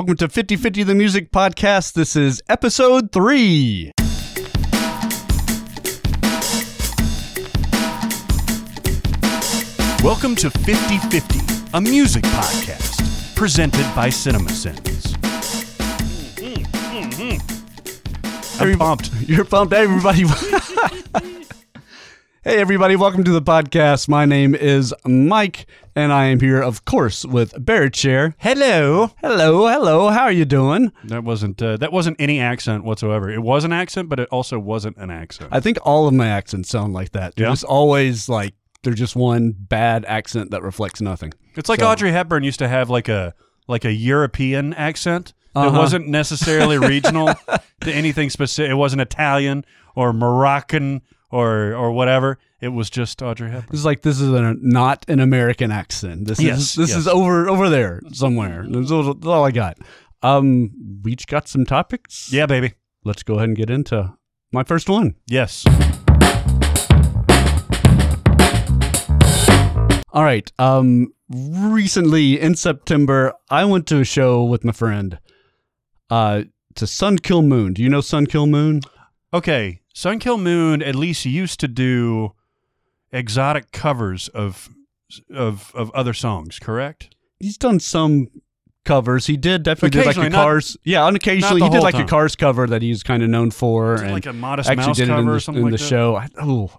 Welcome to 50 50 the Music Podcast. This is episode three. Welcome to 50 50, a music podcast presented by CinemaSins. I'm pumped. You're pumped, everybody. hey, everybody. Welcome to the podcast. My name is Mike, and I am here, of course, with Barrett Share. Hello. Hello, hello. How are you doing? That wasn't uh, that wasn't any accent whatsoever. It was an accent, but it also wasn't an accent. I think all of my accents sound like that. Yeah? There's always like, they're just one bad accent that reflects nothing. It's like So- Audrey Hepburn used to have like a like a European accent that Uh-huh. wasn't necessarily regional to anything specific. It wasn't Italian or Moroccan or or whatever. It was just Audrey Hepburn. This is like this is a, not an American accent. This Yes, is this yes. is over over there somewhere. That's all, that's all I got. Um, we each got some topics. Yeah, baby. let's go ahead and get into my first one. Yes. All right. Um, recently in September, I went to a show with my friend. Uh, to Sun Kil Moon. Do you know Sun Kil Moon? Okay, Sun Kil Moon at least used to do exotic covers of of of other songs, correct? He's done some covers. He did definitely did like a not- Cars. yeah, on occasionally he did like a. Cars cover that he's kind of known for. And like a Modest actually Mouse did it cover in or the, something in like the that? show. I, oh,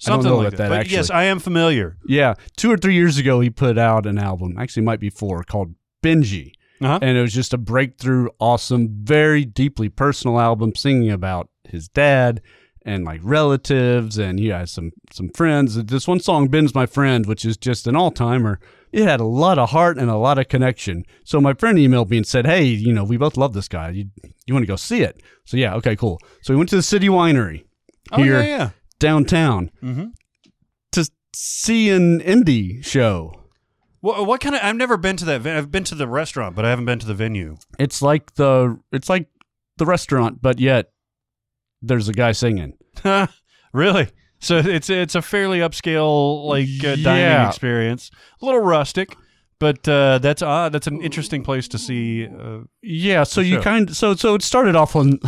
Something know like about that. that, But yes. I am familiar. Yeah, two or three years ago, he put out an album. Actually, it might be four called Benji, Uh-huh. and it was just a breakthrough, awesome, very deeply personal album singing about his dad and like relatives, and he has some some friends. This one song, "Ben's My Friend," which is just an all timer. It had a lot of heart and a lot of connection. So my friend emailed me and said, "Hey, you know, we both love this guy. You you want to go see it?" So yeah, okay, cool. So we went to the City Winery Oh here yeah, yeah. downtown Mm-hmm. to see an indie show. What, what kind of? I've never been to that. I've been to the restaurant, but I haven't been to the venue. It's like the it's like the restaurant, but yet there's a guy singing. really? So it's it's a fairly upscale like uh, dining Yeah. experience. A little rustic, but uh, that's odd. That's an interesting place to see. Uh, Yeah, so you Sure. kind so so it started off on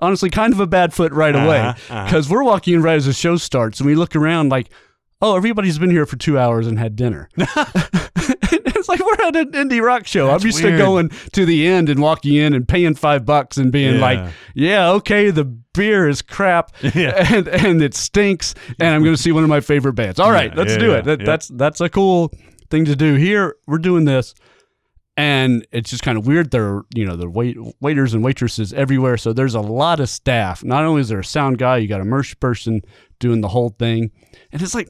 honestly kind of a bad foot right away Uh-huh, uh-huh. because we're walking in right as the show starts and we look around like, oh, everybody's been here for two hours and had dinner. we're at an indie rock show. That's I'm used weird. to going to the end and walking in and paying five bucks and being Yeah. like, yeah, okay, the beer is crap Yeah. and and it stinks and I'm going to see one of my favorite bands. All right, Yeah, let's do it. That. That's that's a cool thing to do. Here we're doing this and it's just kind of weird. There, are, you know, the wait waiters and waitresses everywhere. So there's a lot of staff. Not only is there a sound guy, you got a merch person doing the whole thing, and it's like,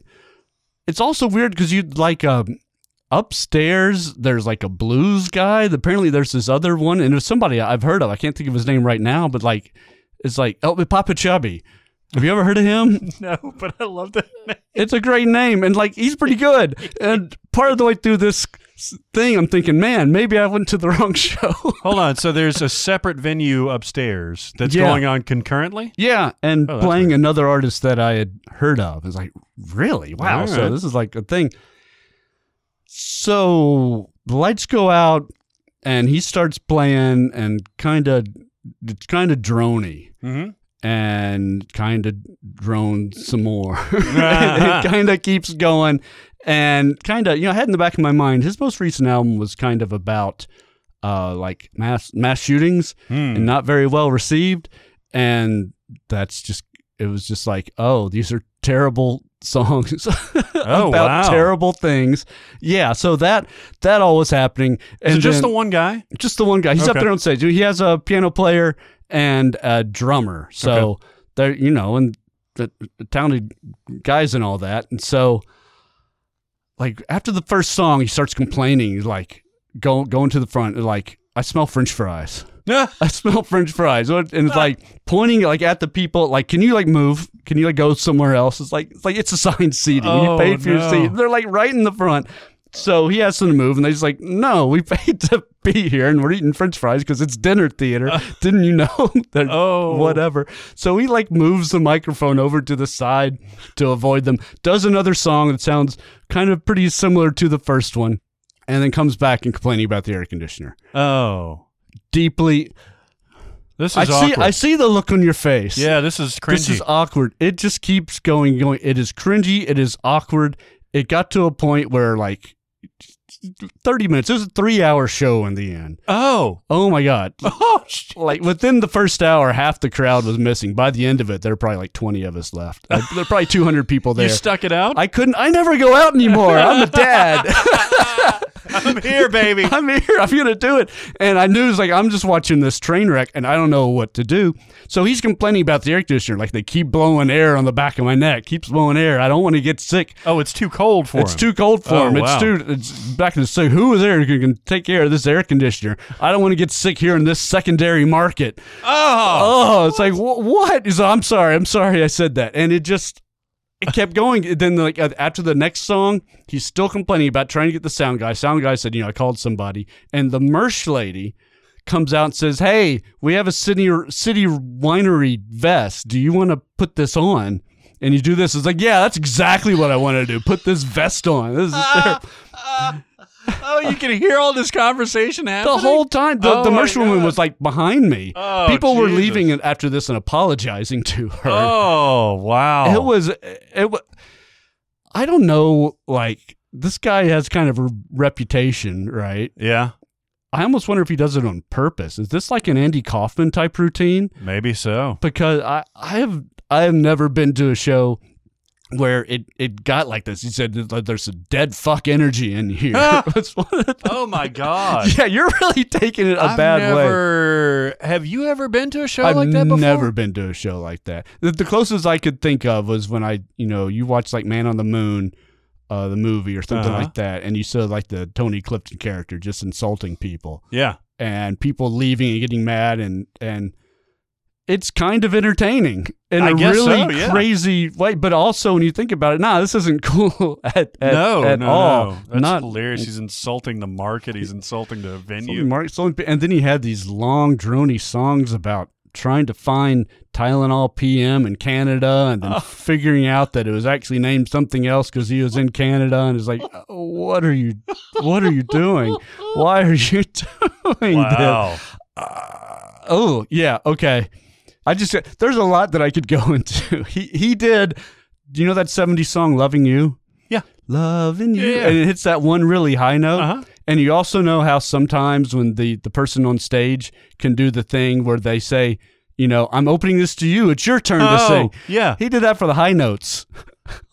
it's also weird because you'd like um upstairs. There's like a blues guy. Apparently, there's this other one, and there's somebody I've heard of. I can't think of his name right now, but like, it's like oh, Popa Chubby. Have you ever heard of him? no, but I love that. name. It's a great name, and like he's pretty good. And part of the way through this thing, I'm thinking, man, maybe I went to the wrong show. Hold on. So there's a separate venue upstairs that's Yeah. going on concurrently. yeah, and Oh, playing weird. another artist that I had heard of. It's like, really? Wow. All So this is like a thing. So the lights go out, and he starts playing, and kind of, it's kind of drony. Mm-hmm. and kind of drone some more. it kind of keeps going and kind of, you know, I had in the back of my mind, his most recent album was kind of about uh, like mass mass shootings Hmm. and not very well received. And that's just, it was just like, oh, these are terrible songs Oh, about wow. terrible things. Yeah, so that that all was happening. Is And it just then- the one guy? just the one guy. He's up there on stage. He has a piano player and a drummer. So they're you know, and the, the talented guys and all that. And so, like after the first song, he starts complaining. He's like, go going to the front. Like I smell French fries. I smell French fries, and it's like pointing like at the people. Like, can you like move? Can you like go somewhere else? It's like it's like it's assigned seating. Oh, you paid for your seat. They're like right in the front. So he has them to move, and they're just like, "No, we paid to be here, and we're eating French fries because it's dinner theater." Uh. Didn't you know? that Oh. whatever. So he like moves the microphone over to the side to avoid them. Does another song that sounds kind of pretty similar to the first one, and then comes back and complaining about the air conditioner. Oh, Deeply, this is I see. I see the look on your face. yeah, this is cringy. This is awkward. It just keeps going, going. It is cringy. It is awkward. It got to a point where like thirty minutes. It was a three-hour show in the end. oh, Oh my god! oh, sh- Like within the first hour, half the crowd was missing. By the end of it, there were probably like twenty of us left. Uh, there were probably two hundred people there. you stuck it out. I couldn't. I never go out anymore. I'm a dad. I'm here, baby. I'm here. I'm gonna do it. And I knew it was like I'm just watching this train wreck, and I don't know what to do. So he's complaining about the air conditioner, like they keep blowing air on the back of my neck, keeps blowing air. I don't want to get sick. Oh, it's too cold for It's him. too cold for Oh, him. It's too. It's back to the sick. Who is there who can take care of this air conditioner? I don't want to get sick here in this secondary market. oh, Oh, it's like wh- what? I'm sorry. I'm sorry. I said that, and it just it kept going. Then like uh, after the next song, he's still complaining about trying to get the sound guy. Sound guy said, you know, I called somebody, and the merch lady comes out and says, "Hey, we have a city city winery vest. Do you want to put this on?" And you do this. It's like, yeah, that's exactly what I want to do. Put this vest on. This is terrible. Oh, you can hear all this conversation happening the whole time. The, Oh the woman was like behind me. Oh, People were leaving after this and apologizing to her. Oh, wow. It was it was I don't know like this guy has kind of a reputation, right? yeah, I almost wonder if he does it on purpose. Is this like an Andy Kaufman type routine? maybe so. Because I I have I have never been to a show where it, it got like this. He said there's a dead fuck energy in here. It's one of the- Oh my god. yeah, you're really taking it a I've bad way. never, Have you ever been to a show I've like that before? never been to a show like that. The, the closest I could think of was when I, you know, you watch like Man on the Moon, uh, the movie or something Uh-huh. like that, and you saw like the Tony Clifton character just insulting people Yeah. and people leaving and getting mad and and it's kind of entertaining in I a really so, yeah. crazy way. But also when you think about it, nah, this isn't cool at, at no, at no, all. no. That's Not hilarious. He's insulting the market. He's insulting the venue. Mark, and then he had these long, drony songs about trying to find Tylenol PM in Canada, and then figuring out that it was actually named something else because he was in Canada, and it's like, "Oh, what are you, what are you doing? Why are you doing Wow. this? Oh, yeah, okay. I just there's a lot that I could go into. He he did. Do you know that '70s song "Loving You"? Yeah. Loving you, Yeah. and it hits that one really high note. Uh-huh. And you also know how sometimes when the, the person on stage can do the thing where they say, you know, I'm opening this to you. It's your turn to Oh, sing. yeah. He did that for the high notes.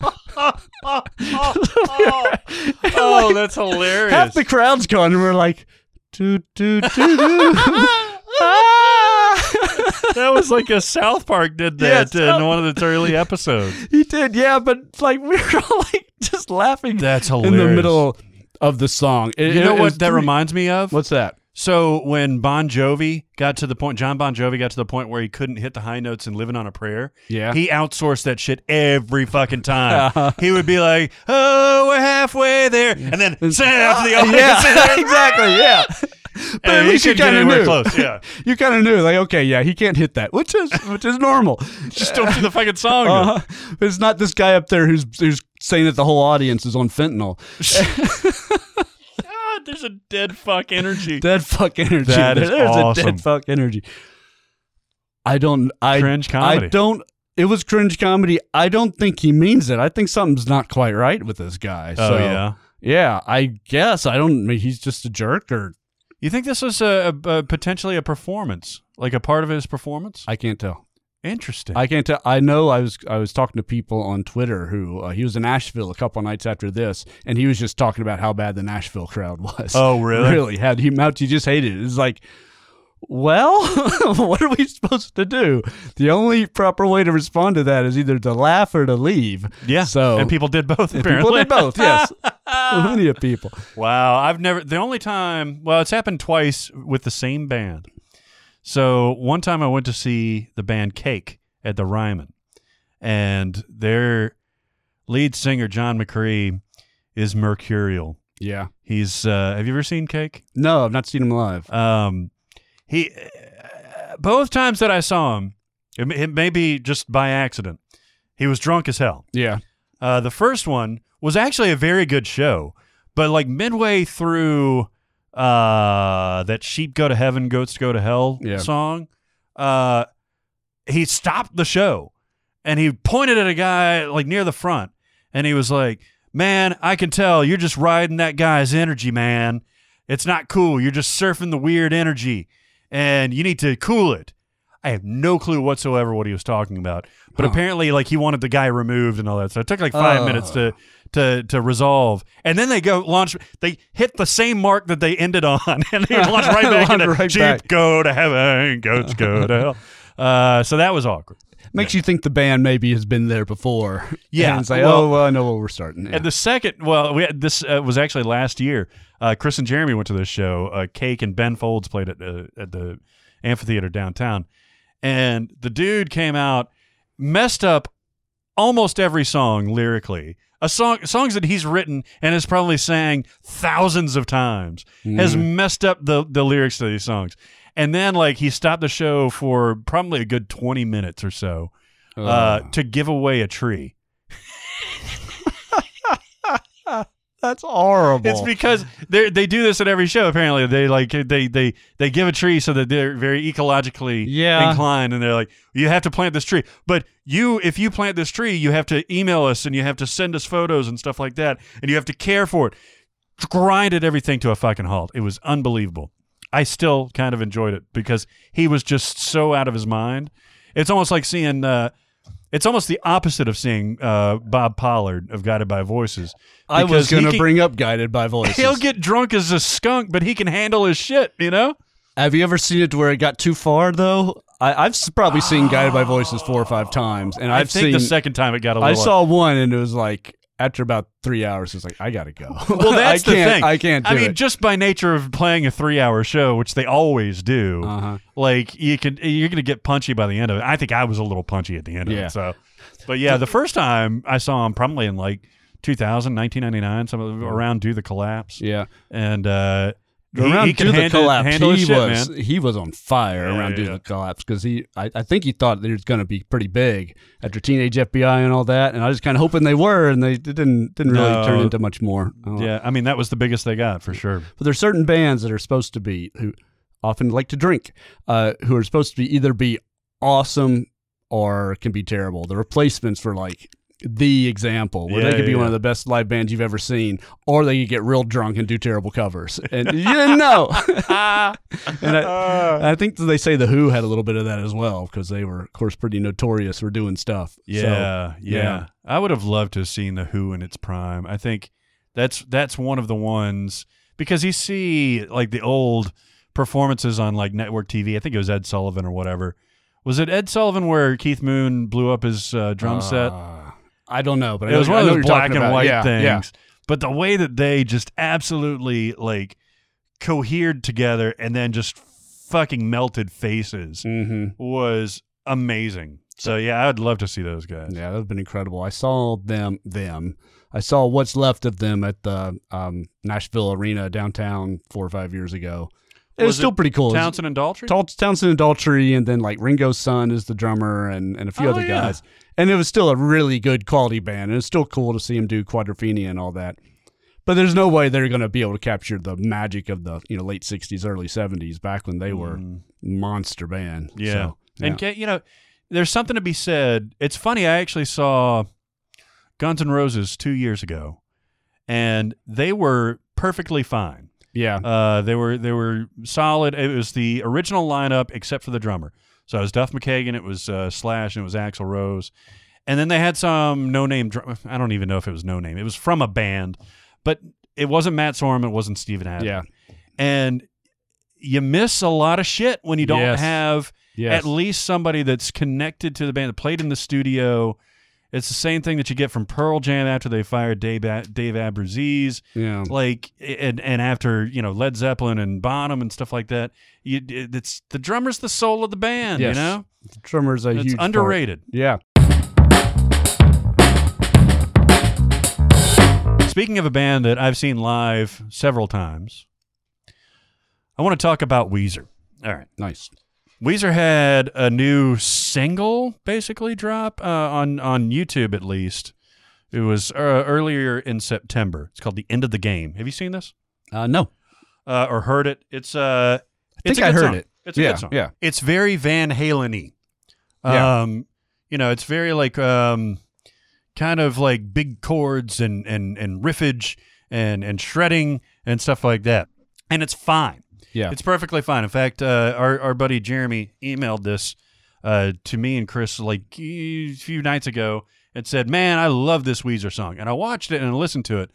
oh, that's hilarious. Half the crowd's gone and we're like, doo, doo, doo, doo. That was like a South Park did Yeah, that in one of the early episodes. he did, yeah, but like we were all like just laughing That's hilarious. in the middle of the song. It- You know what that three- reminds me of? What's that? So when Bon Jovi got to the point, John Bon Jovi got to the point where he couldn't hit the high notes in "Living on a Prayer." Yeah. he outsourced that shit every fucking time. Uh-huh. he would be like, "Oh, we're halfway there," and then the audience. yeah, exactly. Yeah. But And at least you kind of knew. close. Yeah, you kind of knew, like, okay, yeah, he can't hit that, which is which is normal. just don't do the fucking song. Uh, it's not this guy up there who's who's saying that the whole audience is on fentanyl. God, there's a dead fuck energy. Dead fuck energy. That is There's awesome. a dead fuck energy. I don't. I Cringe comedy. I don't. It was cringe comedy. I don't think he means it. I think something's not quite right with this guy. oh so, yeah. yeah. I guess I don't. He's just a jerk, or You think this was a, a, a potentially a performance, like a part of his performance? I can't tell. Interesting. I can't tell. I know I was I was talking to people on Twitter who uh, he was in Nashville a couple nights after this, and he was just talking about how bad the Nashville crowd was. oh really? really? Had he out? He just hated it. It's like, well, what are we supposed to do? The only proper way to respond to that is either to laugh or to leave. Yeah. So and people did both. Apparently, people did both. Yes, plenty of people. Wow, I've never. The only time, well, it's happened twice with the same band. So one time I went to see the band Cake at the Ryman, and their lead singer John McCrea is mercurial. Yeah. He's. Uh, have you ever seen Cake? No, I've not seen him live. Um, he. both times that I saw him, it, may- it may be just by accident. He was drunk as hell. Yeah. Uh, the first one was actually a very good show, But like midway through uh, that "Sheep Go to Heaven, Goats Go to Hell" Yeah. song, uh, he stopped the show and he pointed at a guy like near the front, and he was like, "Man, I can tell you're just riding that guy's energy, man. It's not cool. You're just surfing the weird energy, and you need to cool it." I have no clue whatsoever what he was talking about, but Huh. apparently, like he wanted the guy removed and all that. So it took like five Oh. minutes to to to resolve, and then they go launch. They hit the same mark that they ended on, and they launch right back into right Sheep back. go to heaven, goats go to hell. Uh, so that was awkward. Makes you think the band maybe has been there before. Yeah, And it's like, well- oh, well, I know what we're starting. Yeah. And the second, well, we had, this uh, was actually last year. Uh, Chris and Jeremy went to this show. Uh, Cake and Ben Folds played at, uh, at the amphitheater downtown, and the dude came out messed up almost every song lyrically. A song, songs that he's written and has probably sang thousands of times, has Mm. messed up the the lyrics to these songs. And then, like, he stopped the show for probably a good twenty minutes or so uh, Ugh. to give away a tree. that's horrible. It's because they they do this at every show. Apparently, they like they they they give a tree so that they're very ecologically Yeah. inclined, and they're like, you have to plant this tree. But you, if you plant this tree, you have to email us and you have to send us photos and stuff like that, and you have to care for it. Grinded everything to a fucking halt. It was unbelievable. I still kind of enjoyed it because he was just so out of his mind. It's almost like seeing. Uh, it's almost the opposite of seeing uh, Bob Pollard of Guided by Voices. I was going to bring up Guided by Voices. He'll get drunk as a skunk, but he can handle his shit, you know? Have you ever seen it where it got too far though? I, I've probably seen Guided by Voices four or five times, and I I've think seen. the second time it got a I little. I saw one, and it was like after about three hours, it's like I gotta go. Well, that's I the can't, thing. I can't do I mean, it. just by nature of playing a three-hour show, which they always do, uh-huh. like you can, you're gonna get punchy by the end of it. I think I was a little punchy at the end of it. So, but yeah, the first time I saw him, probably in like 2000, 1999, some of around Do the Collapse, Yeah, and uh, he, around he Do the handle, collapse, handle he shit, was man. he was on fire Yeah, around yeah, yeah. the collapse because he, I, I think he thought they was going to be pretty big after Teenage FBI and all that, and I was kind of hoping they were, and they didn't didn't really No. turn into much more. Uh, Yeah, I mean that was the biggest they got for sure. But there's certain bands that are supposed to be who often like to drink, uh, who are supposed to be either be awesome or can be terrible. The replacements for like the example where Yeah, they could be yeah, one of the best live bands you've ever seen, or they could get real drunk and do terrible covers. And you didn't know. and I, I think they say the Who had a little bit of that as well because they were, of course, pretty notorious for doing stuff. So, Yeah, yeah, yeah. I would have loved to have seen the Who in its prime. I think that's that's one of the ones because you see like the old performances on like network TV. I think it was Ed Sullivan or whatever. Was it Ed Sullivan where Keith Moon blew up his uh, drum set? I don't know, but It was one of those black and white Yeah, things. Yeah. But the way that they just absolutely like cohered together and then just fucking melted faces Mm-hmm. was amazing. So yeah, I'd love to see those guys. Yeah, that would have been incredible. I saw them. Them. I saw what's left of them at the um, Nashville Arena downtown four or five years ago. It was, Was still it pretty cool. Townshend and Daltrey. Towns- Townshend and Daltrey, and then like Ringo's son is the drummer, and, and a few Oh, other yeah. guys. And it was still a really good quality band, and it's still cool to see him do Quadrophenia and all that. But there's no way they're going to be able to capture the magic of the you know late '60s, early '70s, back when they were Mm. monster band. Yeah. So, And you know, there's something to be said. It's funny. I actually saw Guns N' Roses two years ago, and they were perfectly fine. Yeah, Uh, they were they were solid. It was the original lineup except for the drummer. So it was Duff McKagan, it was uh, Slash, and it was Axl Rose. And then they had some no name. I don't even know if it was no name. It was from a band, but it wasn't Matt Sorum. It wasn't Steven Adler. yeah, And you miss a lot of shit when you don't Yes. have yes. at least somebody that's connected to the band that played in the studio. It's the same thing that you get from Pearl Jam after they fired Dave, A- Dave Abruzzese, yeah. like and and after you know Led Zeppelin and Bonham and stuff like that. You, it's the drummer's the soul of the band. Yes. You know, The drummer's a it's huge part. underrated. Yeah. Speaking of a band that I've seen live several times, I want to talk about Weezer. All right. Nice. Weezer had a new single basically drop uh, on on YouTube at least It was uh, earlier in September. It's called The End of the Game. Have you seen this Uh, no, uh, or heard it? It's uh, I think I heard song. it. It's a yeah, good song. yeah. It's very Van Halen-y. Yeah. Um, you know, it's very like um, kind of like big chords and and and riffage and and shredding and stuff like that. And it's fine. Yeah. It's perfectly fine. In fact, uh, our our buddy Jeremy emailed this uh, to me and Chris like a few nights ago and said, "Man, I love this Weezer song." And I watched it and listened to it,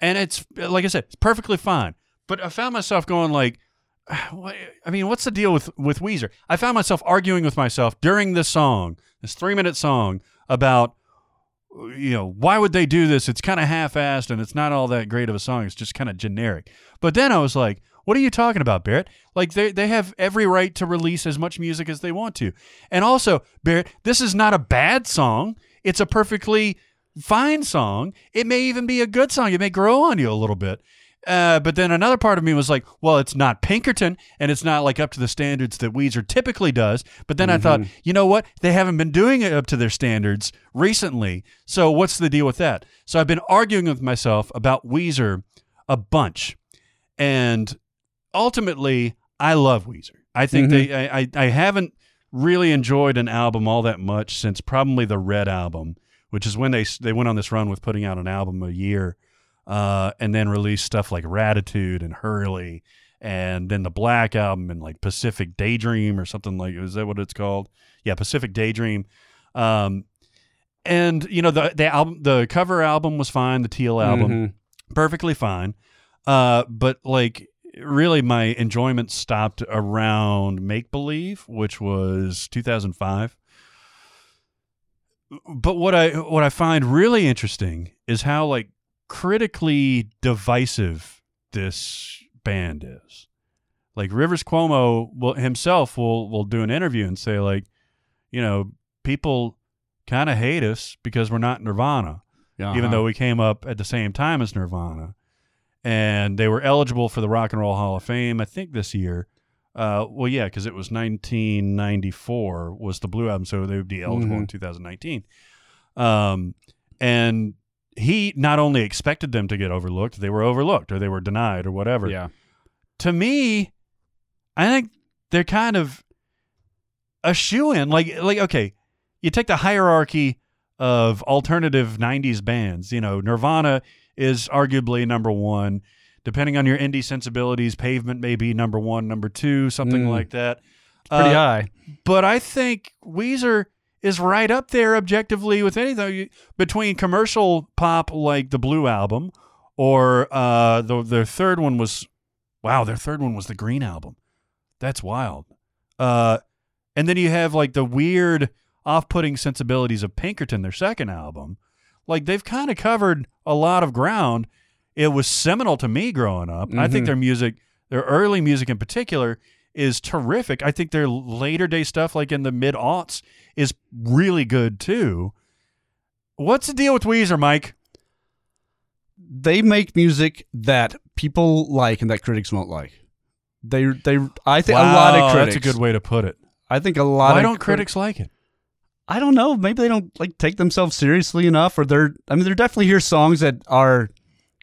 and it's like I said, it's perfectly fine. But I found myself going like, I mean, what's the deal with with Weezer? I found myself arguing with myself during this song, this three minute song about. You know, why would they do this? It's kind of half assed and it's not all that great of a song. It's just kind of generic. But then I was like, what are you talking about, Barrett? Like they they have every right to release as much music as they want to. And also, Barrett, this is not a bad song. It's a perfectly fine song. It may even be a good song. It may grow on you a little bit. Uh, but then another part of me was like, well, it's not Pinkerton and it's not like up to the standards that Weezer typically does. But then I thought, you know what? They haven't been doing it up to their standards recently. So what's the deal with that? So I've been arguing with myself about Weezer a bunch. And ultimately, I love Weezer. I think they, I, I, I haven't really enjoyed an album all that much since probably the Red album, which is when they they went on this run with putting out an album a year, uh, and then released stuff like Raditude and Hurley, and then the Black album and like Pacific Daydream or something like is that what it's called? Yeah, Pacific Daydream. Um, and you know the the album, the cover album was fine. The Teal album, Mhm. perfectly fine. Uh, but like really my enjoyment stopped around Make Believe, which was 2005. But what I what I find really interesting is how like critically divisive this band is. Like Rivers Cuomo will himself will will do an interview and say like, you know, people kind of hate us because we're not Nirvana Uh-huh. even though we came up at the same time as Nirvana, and they were eligible for the Rock and Roll Hall of Fame. I think this year. Uh, well, yeah, because it was 1994 was the Blue album, so they would be eligible in 2019. Um, and he not only expected them to get overlooked, they were overlooked or they were denied or whatever yeah, to me, I think they're kind of a shoe in. Like, like okay, you take the hierarchy of alternative '90s bands. You know, Nirvana is arguably number one. Depending on your indie sensibilities, Pavement may be number one, number two, something Mm. like that. pretty Uh, high. but I think Weezer is right up there objectively with anything between commercial pop like the Blue album or uh the their third one was wow, their third one was the Green album. That's wild. Uh and then you have like the weird off-putting sensibilities of Pinkerton, their second album. Like they've kind of covered a lot of ground. It was seminal to me growing up. I think Mhm. their music, their early music in particular, is terrific. I think their later day stuff, like in the mid aughts, is really good too. What's the deal with Weezer, Mike? They make music that people like and that critics won't like. They they I think a lot of critics. That's a good way to put it. I think a lot Why don't crit- critics like it? I don't know. Maybe they don't like take themselves seriously enough, or they're. I mean, they're definitely hear songs that are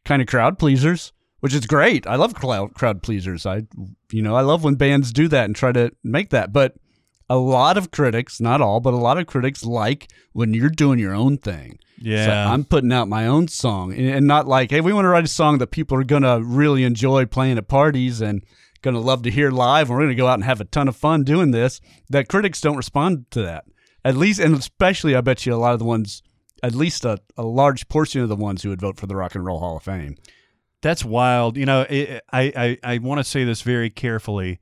kind of crowd pleasers, which is great. I love crowd crowd pleasers. I, you know, I love when bands do that and try to make that. But a lot of critics, not all, but a lot of critics like when you're doing your own thing. Yeah. I'm putting out my own song, and, and not like, hey, we want to write a song that people are gonna really enjoy playing at parties and gonna love to hear live. And we're gonna go out and have a ton of fun doing this. That critics don't respond to that. At least, and especially, I bet you a lot of the ones, at least a, a large portion of the ones who would vote for the Rock and Roll Hall of Fame. That's wild. You know, it, I I, I want to say this very carefully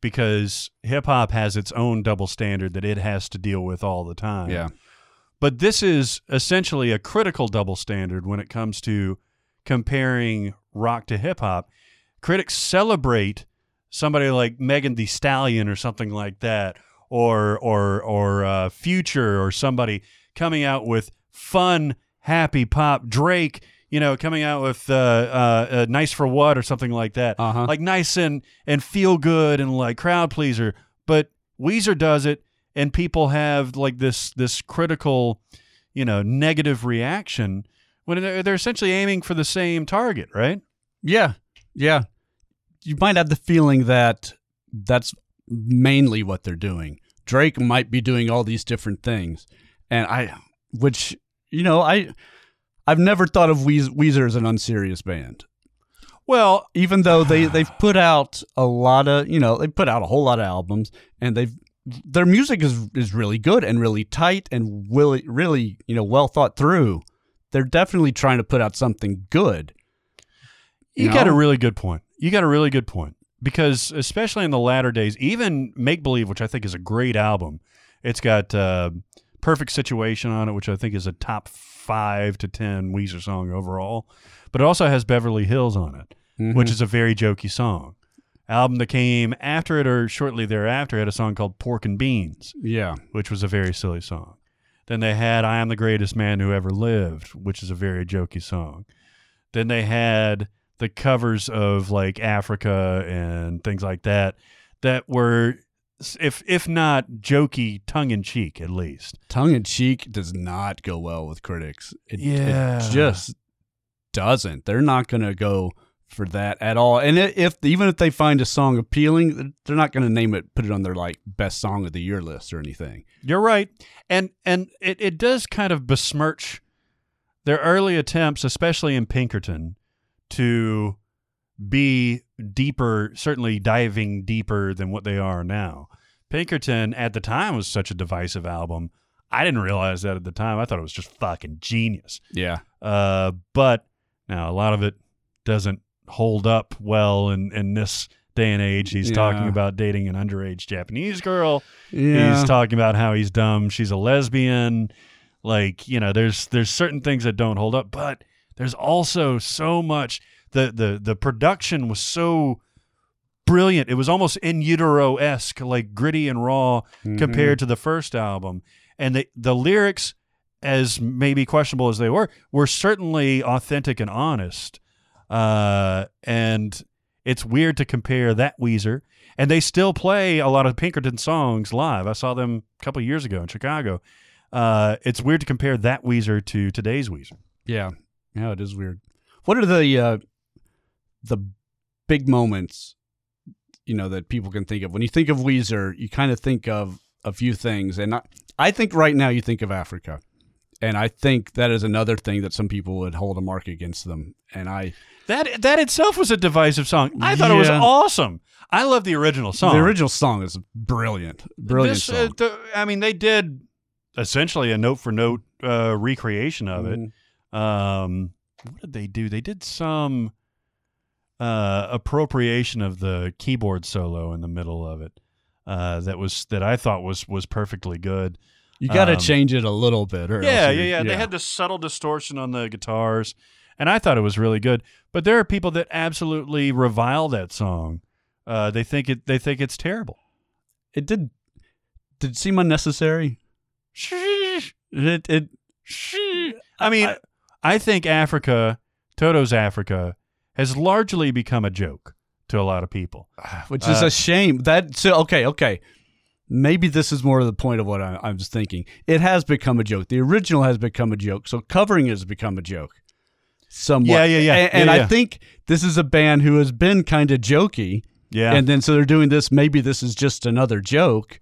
because hip hop has its own double standard that it has to deal with all the time. Yeah. But this is essentially a critical double standard when it comes to comparing rock to hip hop. Critics celebrate somebody like Megan Thee Stallion or something like that, or or or uh, Future or somebody coming out with fun, happy pop. Drake, you know, coming out with uh, uh, uh, "Nice for What" or something like that Uh huh. like nice and and feel good and like crowd pleaser. But Weezer does it, and people have like this this critical, you know, negative reaction when they're, they're essentially aiming for the same target, right? Yeah, yeah. You might have the feeling that that's mainly what they're doing. Drake might be doing all these different things, and I, which you know, I, I've never thought of Weez, Weezer as an unserious band. Well, even though they they've put out a lot of you know they put out a whole lot of albums and they've their music is is really good and really tight and really really you know well thought through. They're definitely trying to put out something good. You, You got a really good point. You got a really good point because especially in the latter days, even Make Believe, which I think is a great album, it's got uh, Perfect Situation on it, which I think is a top five to ten Weezer song overall. But it also has Beverly Hills on it, which is a very jokey song. Album that came after it or shortly thereafter had a song called Pork and Beans, yeah which was a very silly song. Then they had I Am the Greatest Man Who Ever Lived, which is a very jokey song. Then they had the covers of like Africa and things like that that were if if not jokey tongue in cheek at least. tongue in cheek does not go well with critics. It, Yeah. it just doesn't. They're not going to go for that at all. And if even if they find a song appealing, they're not going to name it, put it on their like best song of the year list or anything. You're right. And and it, it does kind of besmirch their early attempts, especially in Pinkerton, to be deeper, certainly diving deeper than what they are now. Pinkerton at the time was such a divisive album. I didn't realize that at the time. I thought it was just fucking genius. Yeah. Uh, but now a lot of it doesn't hold up well in, in this day and age. He's talking about dating an underage Japanese girl. Yeah. He's talking about how he's dumb. She's a lesbian. Like you know, there's there's certain things that don't hold up, but there's also so much. The the the production was so brilliant. It was almost in utero esque, like gritty and raw Mhm. compared to the first album. And the the lyrics, as maybe questionable as they were, were certainly authentic and honest. Uh, and it's weird to compare that Weezer, and they still play a lot of Pinkerton songs live. I saw them a couple years ago in Chicago. Uh, it's weird to compare that Weezer to today's Weezer. Yeah. Yeah, it is weird. What are the uh the big moments you know that people can think of? When you think of Weezer, you kind of think of a few things and I, I think right now you think of Africa. And I think that is another thing that some people would hold a mark against them. And I That that itself was a divisive song. I thought it was awesome. I love the original song. the original song is brilliant. Brilliant This, uh, the- I mean, they did essentially a note for note uh, recreation of it. Um, what did they do? They did some uh, appropriation of the keyboard solo in the middle of it. Uh, that was that I thought was was perfectly good. You got to Um, change it a little bit or Yeah, else yeah, yeah. They had this subtle distortion on the guitars, and I thought it was really good. But there are people that absolutely revile that song. Uh, they think it. They think it's terrible. it did did it seem unnecessary? It it I mean, I- I, think Africa, Toto's Africa, has largely become a joke to a lot of people. which is Uh, a shame. That so okay, okay. Maybe this is more of the point of what I, I was thinking. It has become a joke. The original has become a joke, so covering it has become a joke. Somewhat. Yeah, yeah, yeah. And, and Yeah, I think this is a band who has been kind of jokey, Yeah, and then so they're doing this. Maybe this is just another joke.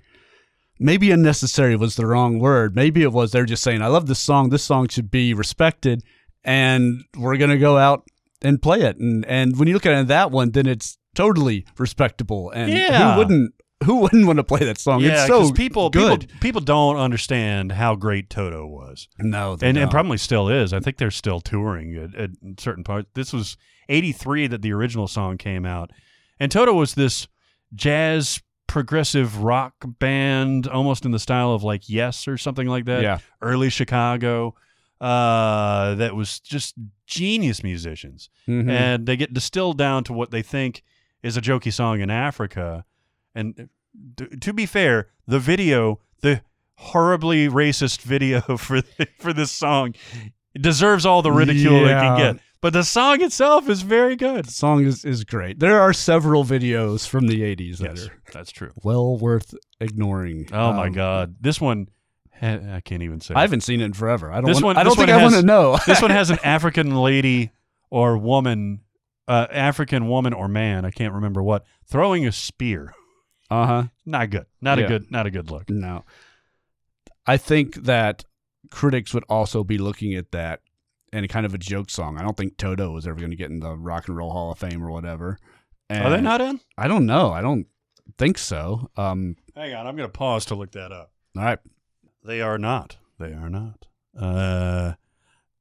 Maybe unnecessary was the wrong word. Maybe it was they're just saying, "I love this song. This song should be respected, and we're gonna go out and play it." And and when you look at it that one, then it's totally respectable. And Yeah. who wouldn't who wouldn't want to play that song? yeah. it's so people, good. people, people don't understand how great Toto was, no, they and, and don't. probably still is. I think they're still touring at, at certain parts. This was '83 that the original song came out, and Toto was this jazz progressive rock band, almost in the style of like Yes or something like that. yeah, early Chicago uh, that was just genius musicians. Mhm. And they get distilled down to what they think is a jokey song in Africa. And t- to be fair, the video, the horribly racist video for for this song, deserves all the ridicule it can get. But the song itself is very good. the song is is great. There are several videos from the '80s that Yes, are that's true. well worth ignoring. Oh my Um, God, this one, Eh, I can't even say. I haven't seen it in forever. I don't. This wanna, one- I don't think I want to know. this one has an African lady or woman, uh, African woman or man, I can't remember what, throwing a spear. Uh huh. Not good. Not Yeah. a good. Not a good look. No. I think that critics would also be looking at that and kind of a joke song. I don't think Toto is ever going to get in the Rock and Roll Hall of Fame or whatever. And Are they not in? I don't know. I don't think so. Um. Hang on, I'm going to pause to look that up. All right. They are not. They are not. Uh,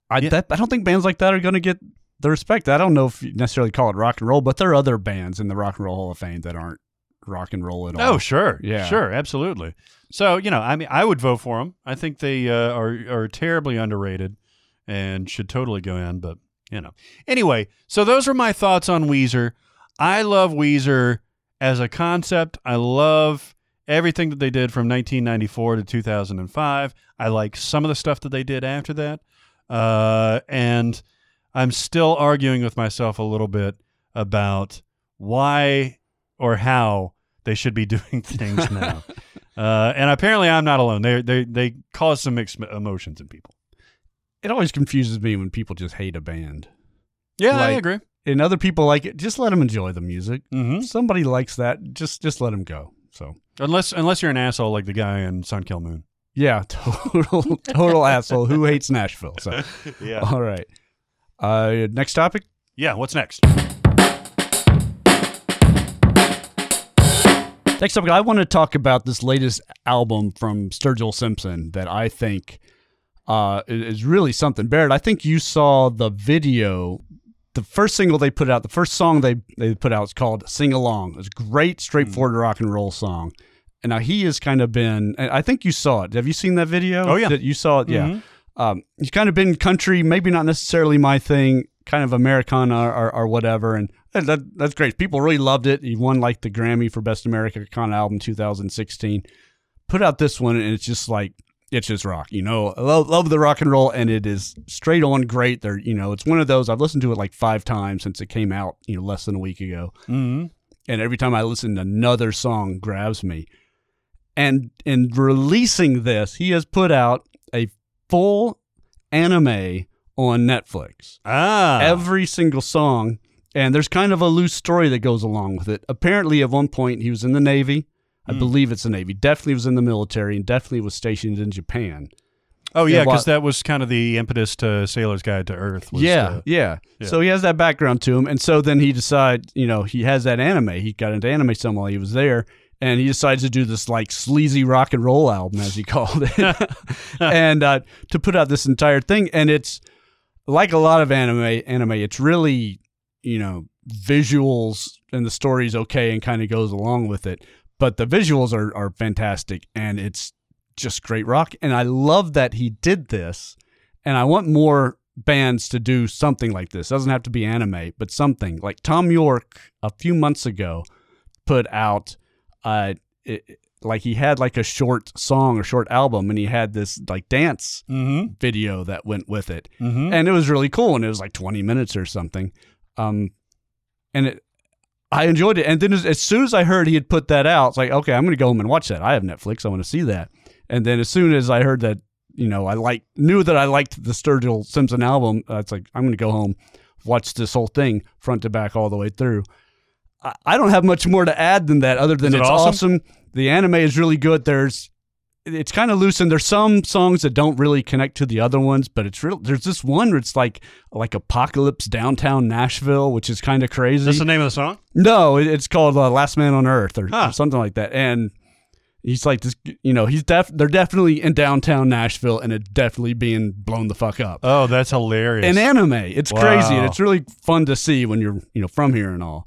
I Yeah. that, I don't think bands like that are going to get the respect. I don't know if you necessarily call it rock and roll, but there are other bands in the Rock and Roll Hall of Fame that aren't rock and roll at all. oh, sure, Yeah. sure, absolutely. So you know, I mean, I would vote for them. I think they uh, are are terribly underrated and should totally go in. But you know, anyway. So those are my thoughts on Weezer. I love Weezer as a concept. I love everything that they did from 1994 to 2005. I like some of the stuff that they did after that. Uh, and I'm still arguing with myself a little bit about why or how they should be doing things now. uh, and apparently, I'm not alone. They they they cause some mixed emotions in people. It always confuses me when people just hate a band. Yeah, I agree. And other people like it. Just let them enjoy the music. hmm Somebody likes that. Just just let them go. So Unless unless you're an asshole like the guy in Sun Kil Moon. yeah, total total asshole who hates Nashville. So Yeah. all right. Uh, next topic. Yeah. What's next? Next up, I want to talk about this latest album from Sturgill Simpson that I think uh, is is really something. Barrett, I think you saw the video. The first single they put out, the first song they, they put out is called Sing Along. It's a great, straightforward rock and roll song. And now he has kind of been, I think you saw it. Have you seen that video? Oh, yeah. That you saw it? Yeah. Mhm. Um, he's kind of been country, maybe not necessarily my thing, kind of Americana or, or, or whatever. And that, that, that's great. People really loved it. He won like the Grammy for Best Americana Album 2016. Put out this one, and it's just like, it's just rock. You know, I love, love the rock and roll, and it is straight on great. There, you know, it's one of those, I've listened to it like five times since it came out, you know, less than a week ago Mhm. and every time I listen, another song grabs me. And in releasing this, he has put out a full anime on Netflix. Ah. Every single song, and there's kind of a loose story that goes along with it. Apparently, at one point, he was in the Navy. I Hmm. believe it's the Navy. Definitely was in the military, and definitely was stationed in Japan. oh yeah, because that was kind of the impetus to Sailor's Guide to Earth. Was yeah, the- yeah, yeah. So he has that background to him, and so then he decides, you know, he has that anime. He got into anime some while he was there, and he decides to do this like sleazy rock and roll album, as he called it, and uh, to put out this entire thing. And it's like a lot of anime. Anime, it's really, you know, visuals, and the story's okay and kind of goes along with it. But the visuals are are fantastic, and it's just great rock. And I love that he did this and I want more bands to do something like this. It doesn't have to be anime, but something like Thom Yorke a few months ago put out, uh, it, like he had like a short song or short album, and he had this like dance Mhm. video that went with it, Mhm. and it was really cool, and it was like twenty minutes or something, um, and it. I enjoyed it, and then as, as soon as I heard he had put that out, it's like, okay, I'm going to go home and watch that. I have Netflix, I want to see that. And then as soon as I heard that, you know, I like knew that I liked the Sturgill Simpson album, uh, it's like I'm going to go home, watch this whole thing front to back all the way through. I, I don't have much more to add than that, other than it it's awesome? awesome? The anime is really good. There's it's kind of loose, and there's some songs that don't really connect to the other ones, but it's real. There's this one where it's like like apocalypse downtown Nashville, which is kind of crazy. This the name of the song? No, it- it's called uh, Last Man on Earth or, Huh. or something like that. And he's like this, you know, he's def they're definitely in downtown Nashville and it's definitely being blown the fuck up. Oh, that's hilarious. In anime, it's crazy and it's really fun to see when you're, you know, from here and all.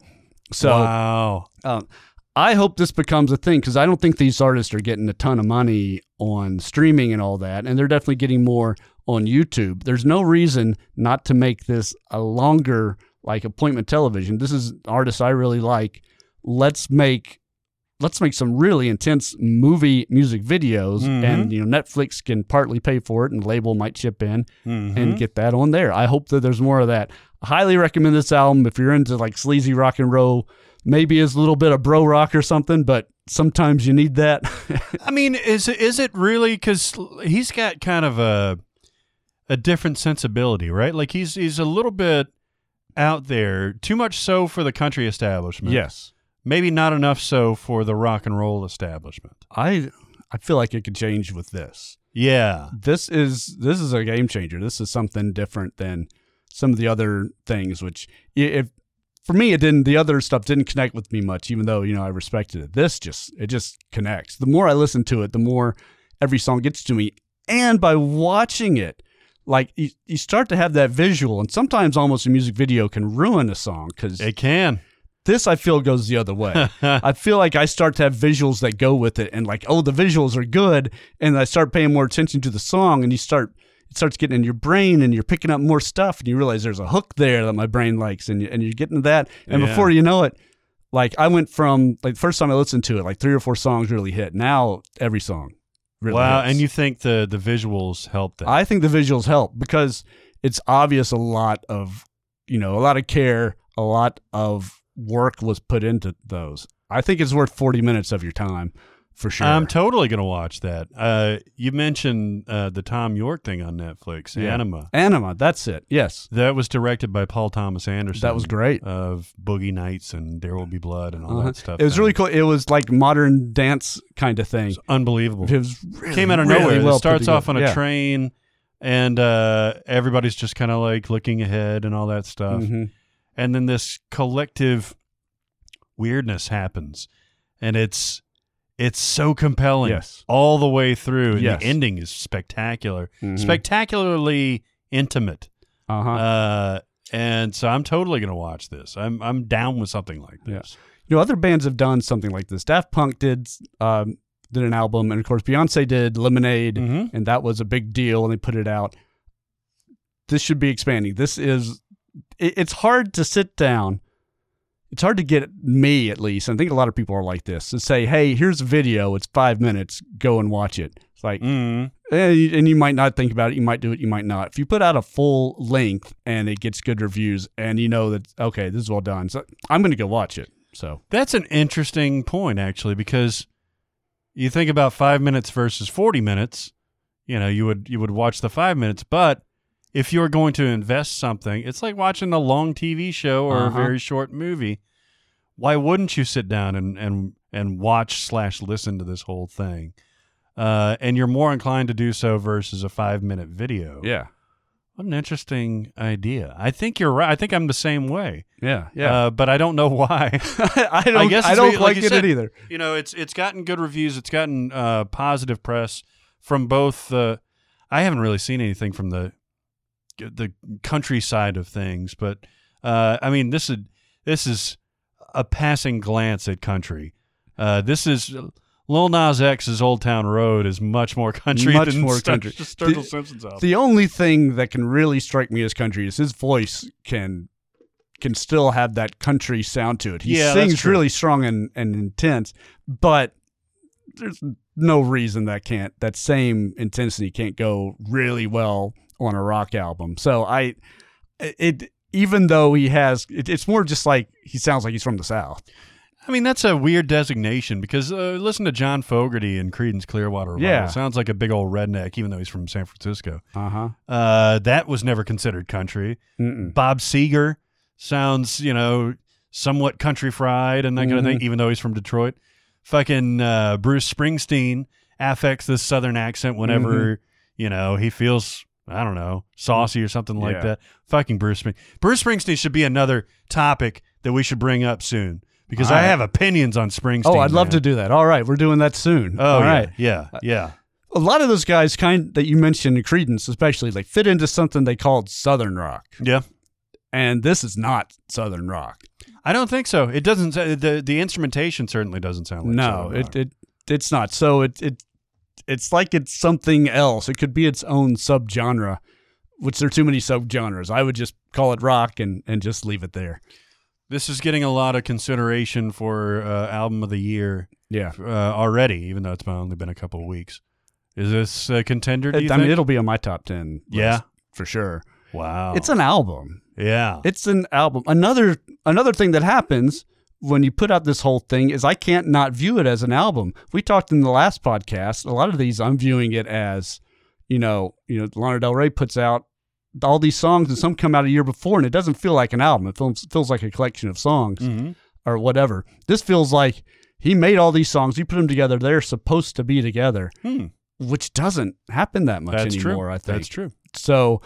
So wow. um, I hope this becomes a thing because I don't think these artists are getting a ton of money on streaming and all that, and they're definitely getting more on YouTube. There's no reason not to make this a longer like appointment television. This is artists I really like. Let's make let's make some really intense movie music videos, Mhm. and you know Netflix can partly pay for it, and the label might chip in Mhm. and get that on there. I hope that there's more of that. I highly recommend this album if you're into like sleazy rock and roll, maybe is a little bit of bro rock or something, but sometimes you need that. I mean, is it- is it really? Because he's got kind of a a different sensibility, right? Like he's he's a little bit out there, too much so for the country establishment. yes. maybe not enough so for the rock and roll establishment. I I feel like it could change with this. Yeah, This is this is a game changer. This is something different than some of the other things which if for me it didn't the other stuff didn't connect with me much even though, you know, I respected it. This just it just connects. The more I listen to it, the more every song gets to me and by watching it like you, you start to have that visual and sometimes almost a music video can ruin a song cuz it can. this I feel goes the other way. I feel like I start to have visuals that go with it, and like, oh, the visuals are good, and I start paying more attention to the song, and you start it starts getting in your brain, and you're picking up more stuff, and you realize there's a hook there that my brain likes, and you, and you're getting that, and Yeah. before you know it, like I went from like the first time I listened to it, like three or four songs really hit. Now every song, really wow, hits. and you think the the visuals help that? I think the visuals help because it's obvious a lot of, you know, a lot of care, a lot of work was put into those. I think it's worth 40 minutes of your time for sure. I'm totally gonna watch that. Uh, you mentioned uh, the Thom Yorke thing on Netflix, Yeah. Anima. Anima, that's it. Yes. That was directed by Paul Thomas Anderson. That was great. Of Boogie Nights and There Will Be Blood and all Uh-huh. that stuff. It was there. really cool. It was like modern dance kind of thing. Unbelievable. It was really, Came out of really nowhere. well it starts off on a. Yeah. train, and uh, everybody's just kind of like looking ahead and all that stuff. Mhm. and then this collective weirdness happens and it's it's so compelling Yes. all the way through and Yes. the ending is spectacular Mhm. spectacularly intimate Uh-huh. uh and so i'm totally gonna watch this i'm i'm down with something like Yeah. this you know, other bands have done something like this. Daft Punk did um, did an album, and of course, Beyonce did Lemonade. Mhm. and that was a big deal and they put it out this should be expanding this is it, it's hard to sit down it's hard to get me at least and i think a lot of people are like this to say hey here's a video it's five minutes go and watch it. It's like Mhm. eh, and you might not think about it you might do it you might not. If you put out a full length and it gets good reviews and you know that okay this is well done so i'm gonna go watch it so. That's an interesting point actually because you think about five minutes versus 40 minutes you know you would you would watch the five minutes but if you're going to invest something it's like watching a long tv show or Uh-huh. a very short movie. Why wouldn't you sit down and and and watch slash listen to this whole thing? Uh, and you're more inclined to do so versus a five minute video. Yeah. What an interesting idea. I think you're right. I think i'm the same way. Yeah yeah. Uh, but i don't know why. I don't i, guess it's don't like you get said, it either. you know, it's it's gotten good reviews. It's gotten uh, positive press from both the. I haven't really seen anything from the the countryside of things, but uh, I mean, this is this is a passing glance at country. Uh, this is Lil Nas X's Old Town Road is much more country Much than more Stur- country. Sturgill The- Simpson's album. The only thing that can really strike me as country is his voice can can still have that country sound to it. He Yeah, sings really strong and, and intense, but there's no reason that can't that same intensity can't go really well on a rock album. So I it even though he has it, it's more just like he sounds like he's from the south. I mean, that's a weird designation because uh, listen to John Fogerty and Creedence Clearwater Revival. Yeah. sounds like a big old redneck, even though he's from San Francisco. Uh-huh. Uh, that was never considered country. Mm-mm. Bob Seger sounds, you know, somewhat country fried and that kind of thing, even though he's from Detroit. Fucking uh, Bruce Springsteen affects this southern accent whenever, you know, he feels, I don't know, saucy or something like Yeah. that. Fucking Bruce Springsteen. Bruce Springsteen should be another topic that we should bring up soon because I right. have opinions on Springsteen. Oh, I'd love to do that. All right, we're doing that soon. Oh, All yeah, right. yeah, uh, yeah. a lot of those guys kind that you mentioned in Creedence especially like fit into something they called southern rock Yeah. and this is not southern rock I don't think so. It doesn't. The the instrumentation certainly doesn't sound like no it, it it's not so it it it's like it's something else it could be its own subgenre which there are too many subgenres i would just call it rock and and just leave it there This is getting a lot of consideration for uh, album of the year yeah uh, already, even though it's only been a couple of weeks. Is this a contender? It- i think? mean it'll be on my top 10 list, Yeah. for sure wow. it's an album yeah. It's an album. Another another thing that happens when you put out this whole thing is I can't not view it as an album. We talked in the last podcast. A lot of these I'm viewing it as, you know, you know, Lana Del Rey puts out all these songs and some come out a year before and it doesn't feel like an album. It feels feels like a collection of songs Mhm. or whatever. This feels like he made all these songs. He put them together. They're supposed to be together, Hmm. which doesn't happen that much That's anymore. true. I think That's true. so.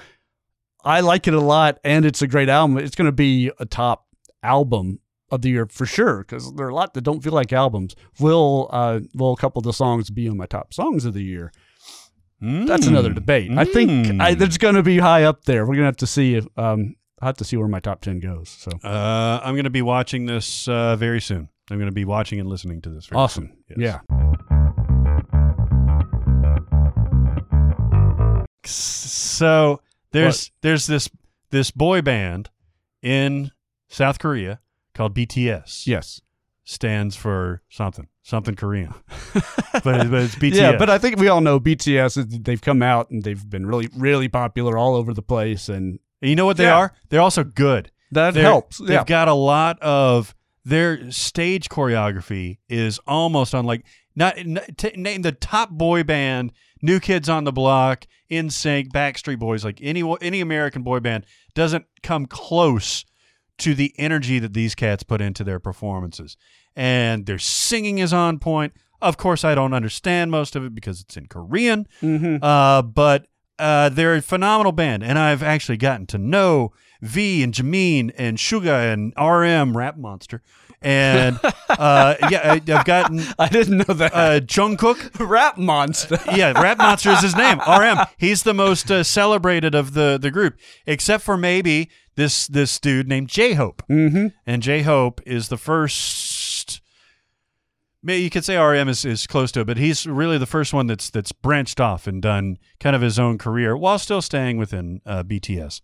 I like it a lot, and it's a great album. It's going to be a top album of the year for sure because there are a lot that don't feel like albums. Will uh, will a couple of the songs be on my top songs of the year? That's another Mm. debate. I think I, Mm. it's going to be high up there. We're going to have to see if um, I have to see where my top ten goes. So Uh, I'm going to be watching this uh, very soon. I'm going to be watching and listening to this. Very awesome, soon. Yes. yeah. So there's there's this this boy band in South Korea called BTS. Yes. stands for something something Korean, but, but it's BTS. Yeah, but I think we all know BTS. They've come out and they've been really, really popular all over the place, and And you know what they Yeah. are? They're also good. that They're- helps. They've got a lot of their stage choreography is almost unlike not t- name the top boy band, New Kids on the Block, NSYNC, Backstreet Boys, like any any American boy band doesn't come close to the energy that these cats put into their performances. And their singing is on point. Of course, I don't understand most of it because it's in Korean. Mhm. Uh, but uh, they're a phenomenal band, and I've actually gotten to know V and Jimin and Suga and RM Rap Monster, and uh, yeah, I, I've gotten I didn't know that. uh, Jungkook. Rap monster. Yeah, Rap Monster is his name. RM. He's the most uh, celebrated of the the group, except for maybe this this dude named J Hope. mm-hmm. And J Hope is the first. You could say RM is, is close to it, but he's really the first one that's that's branched off and done kind of his own career while still staying within uh, BTS.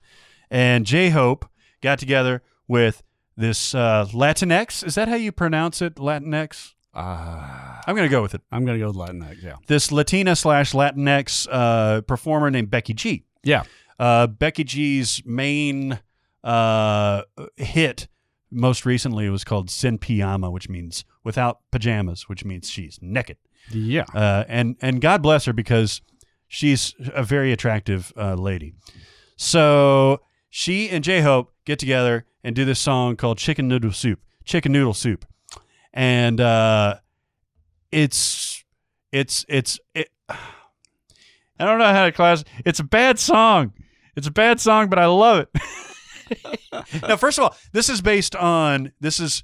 And J Hope got together with this uh, Latinx. Is that how you pronounce it? Latinx. Uh, I'm gonna go with it. I'm gonna go with Latinx. Yeah. This Latina slash Latinx uh, performer named Becky G. Yeah. Uh, Becky G's main uh, hit most recently was called Sin which means without pajamas, which means she's naked. Yeah. Uh, and and God bless her because she's a very attractive uh, lady. So she and J Hope get together and do this song called Chicken Noodle Soup. Chicken Noodle Soup, and uh, it's it's it's it, I don't know how to class. It's a bad song. It's a bad song, but I love it. now, first of all, this is based on this is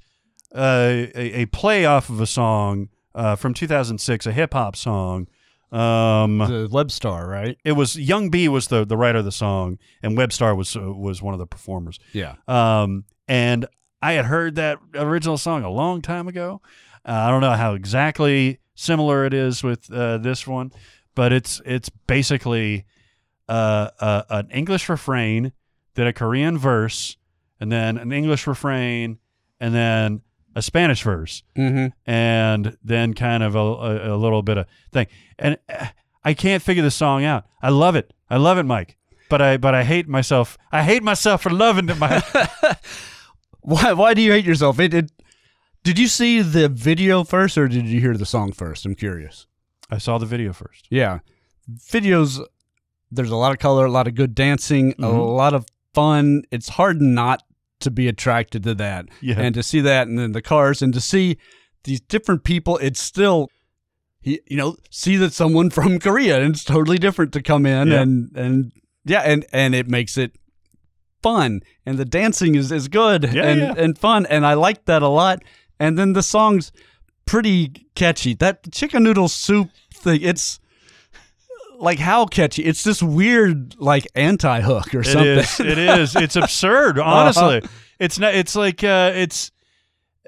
uh, a, a play off of a song uh, from 2006, a hip hop song. Um, The Webstar, right? it was Young B was the the writer of the song, and Webstar was uh, was one of the performers. Yeah. Um, and I had heard that original song a long time ago. Uh, I don't know how exactly similar it is with uh, this one, but it's it's basically uh, uh, an English refrain, then a Korean verse, and then an English refrain, and then a Spanish verse Mm-hmm. and then kind of a, a, a little bit of thing. And uh, I can't figure the song out. I love it. I love it, Mike. But I but I hate myself. I hate myself for loving it, Mike. Why? Why do you hate yourself? It, it. Did you see the video first, or did you hear the song first? I'm curious. I saw the video first. Yeah, videos. There's a lot of color, a lot of good dancing, a Mhm. lot of fun. It's hard not to be attracted to that, Yeah. and to see that, and then the cars, and to see these different people. It's still, he- you know, see that someone from Korea, and it's totally different to come in Yeah. and and yeah, and and it makes it fun, and the dancing is is good Yeah, and yeah. and fun, and I like that a lot. And then the song's pretty catchy. That chicken noodle soup thing, it's like how catchy. It's this weird like anti hook or something. is. It is. It's absurd. Honestly, it's not. It's like uh, it's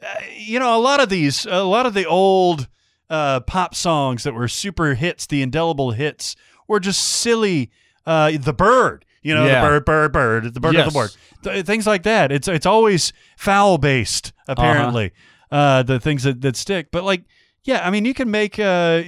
uh, you know a lot of these, a lot of the old uh, pop songs that were super hits, the indelible hits, were just silly. Uh, the bird, you know, Yeah. the bird, bird, bird, the bird of the board, Th- things like that. It's it's always foul based, apparently. uh the things that, that stick, but like, yeah, I mean, you can make uh,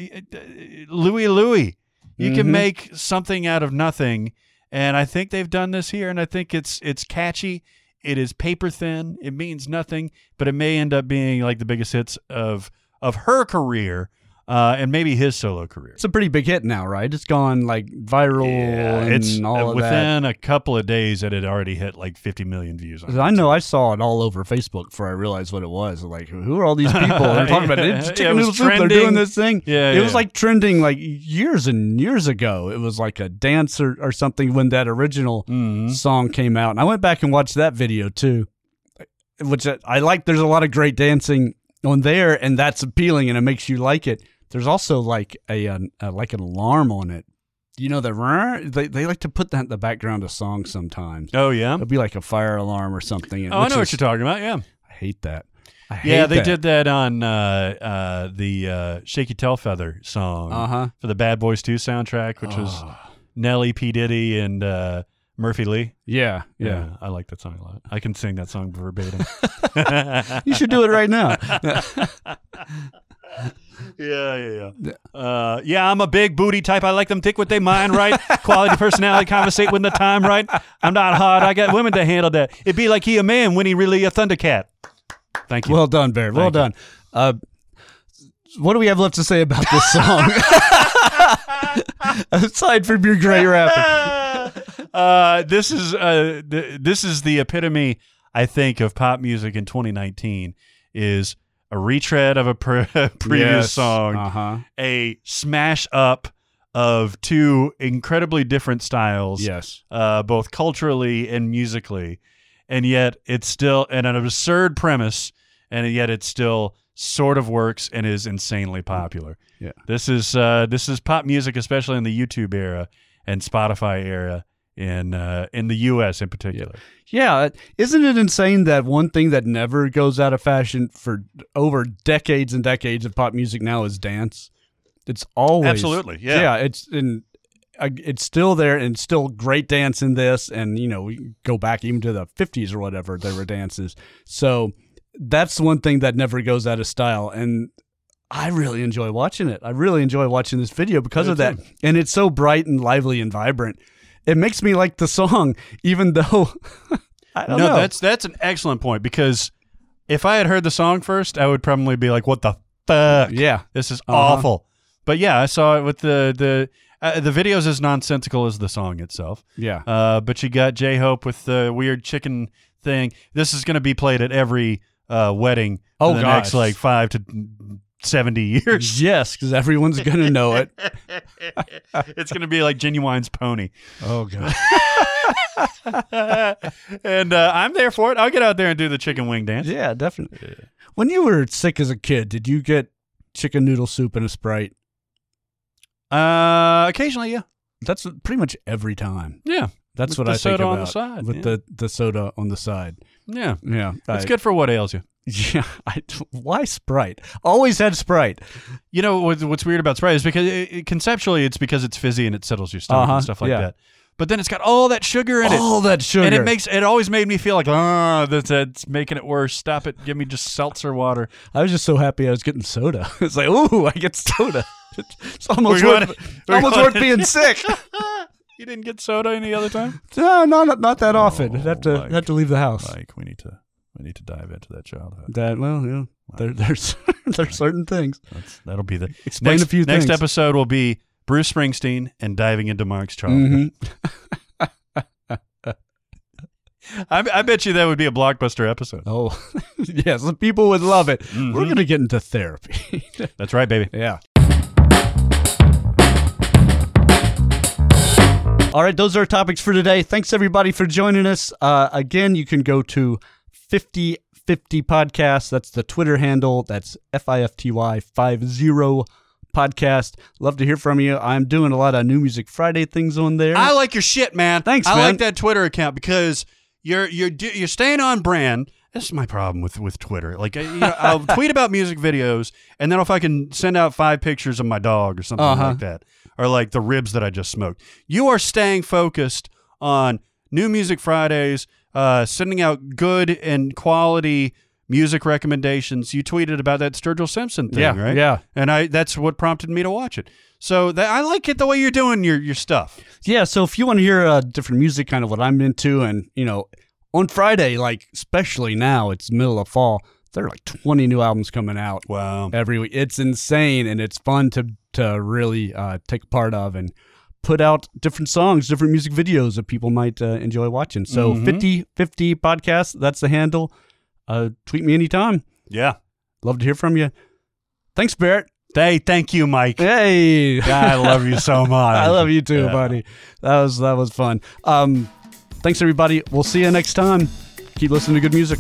Louie Louie. You can Mhm. make something out of nothing, and I think they've done this here, and I think it's it's catchy. it is paper thin. It means nothing, but it may end up being like the biggest hits of of her career uh, and maybe his solo career. It's a pretty big hit now, right? It's gone like viral and it's all uh, within a couple of days it had already hit like 50 million views. I know I saw it all over Facebook before I realized what it was. Like, who are all these people? They're talking about it. It's Yeah, it was soup. They're doing this thing. Yeah, it was like trending like years and years ago. It was like a dance or, or something when that original Mhm. song came out. And I went back and watched that video too, which I, I like. There's a lot of great dancing on there, and that's appealing, and it makes you like it. There's also like a, uh uh like an alarm on it. You know the they they like to put that in the background of songs sometimes. Oh yeah. It'll be like a fire alarm or something. Oh, I know what you're talking about. Yeah. I hate that. I Yeah, they that. did that on uh, uh, the uh, Shake Ya Tailfeather song Uh huh. for the Bad Boys 2 soundtrack, which was Ah. Nelly, P. Diddy, and uh, Murphy Lee. Yeah, yeah. I like that song a lot. I can sing that song verbatim. You should do it right now. Yeah, yeah, yeah. Uh, yeah, I'm a big booty type. I like them thick with their mind right. Quality personality, conversate when the time right. I'm not hard. I got women to handle that. It'd be like he a man when he really a thundercat. Thank you. well done, Bear. Well Thank done. Uh, what do we have left to say about this song? Aside from your great rapping. uh, this is uh, th- this is the epitome, I think, of pop music in 2019. Is a retread of a pre- previous song, Uh huh. a smash up of two incredibly different styles, Yes. uh, both culturally and musically, and yet it's still and an absurd premise, and yet it still sort of works and is insanely popular. Yeah. This is uh, this is pop music, especially in the YouTube era and Spotify era in uh, in the U.S. in particular. Yeah. Isn't it insane that one thing that never goes out of fashion for over decades and decades of pop music now is dance? It's always Absolutely, yeah. yeah. It's in. uh, It's still there and still great dance in this, and you know we go back even to the '50s or whatever there were dances. So that's one thing that never goes out of style, and I really enjoy watching it. I really enjoy watching this video because do of that, and it's so bright and lively and vibrant. It makes me like the song, even though I don't no, know. that's that's an excellent point because if I had heard the song first, I would probably be like, "What the fuck? yeah, This is Uh-huh. awful." But yeah, I saw it with the the uh, the video's as nonsensical as the song itself. yeah. Uh, but you got J Hope with the weird chicken thing. This is going to be played at every uh, wedding Oh, the gosh. next like five to seventy years. Yes, because everyone's gonna know it. it's going to be like Ginuwine's pony. Oh god. and uh, I'm there for it. I'll get out there and do the chicken wing dance. Yeah, definitely. When you were sick as a kid, did you get chicken noodle soup and a sprite? Uh, occasionally, yeah, That's pretty much every time. yeah, That's With what I think about on the side, with yeah. the the soda on the side. yeah. Yeah, It's I- good for what ails you. Yeah, I, why Sprite? Always had Sprite. You know what, what's weird about Sprite is because it, conceptually it's because it's fizzy and it settles your stomach Uh-huh, and stuff like yeah. that. But then it's got all that sugar in it. All that sugar. And it makes it always made me feel like, oh, that's, that's making it worse. Stop it. Give me just seltzer water. I was just so happy I was getting soda. It's like, ooh, I get soda. It's almost worth, it's almost worth being sick. You didn't get soda any other time? No, not not that often. Oh, I'd have to Mike. have to leave the house. Like we need to we need to dive into that childhood. That well, yeah. There, there's there's certain things. That's, that'll be the Explain next, a few next things. episode will be Bruce Springsteen and diving into Mark's childhood. Mhm. I, I bet you that would be a blockbuster episode. Oh, yes, people would love it. We're Mhm. gonna get into therapy. That's right, baby. yeah. All right, those are our topics for today. Thanks everybody for joining us. Uh, again, you can go to 5050 podcast. That's the Twitter handle. That's F I F T Y 50 podcast. Love to hear from you. I'm doing a lot of New Music Friday things on there. I like your shit, man. Thanks, I man. like that Twitter account because you're you're you're staying on brand. This is my problem with with Twitter. Like, you know, I'll tweet about music videos, and then if I can send out five pictures of my dog or something Uh-huh. like that, or like the ribs that I just smoked, you are staying focused on New Music Fridays, uh, sending out good and quality music recommendations. You tweeted about that Sturgill Simpson thing, yeah, right? yeah. And I that's what prompted me to watch it. So that I like it the way you're doing your your stuff. Yeah, so if you want to hear uh, different music, kind of what I'm into, and you know, on Friday, like especially now, it's middle of fall. There are like 20 new albums coming out Wow. every week. It's insane and it's fun to to really uh, take part of and put out different songs, different music videos that people might uh, enjoy watching. So Mhm. 50 50 podcast, that's the handle. Uh, tweet me anytime. Yeah. Love to hear from you. Thanks, Barrett. Hey, thank you, Mike. Hey. I love you so much. I love you too, Yeah. buddy. That was that was fun. Um, thanks everybody. We'll see you next time. Keep listening to good music.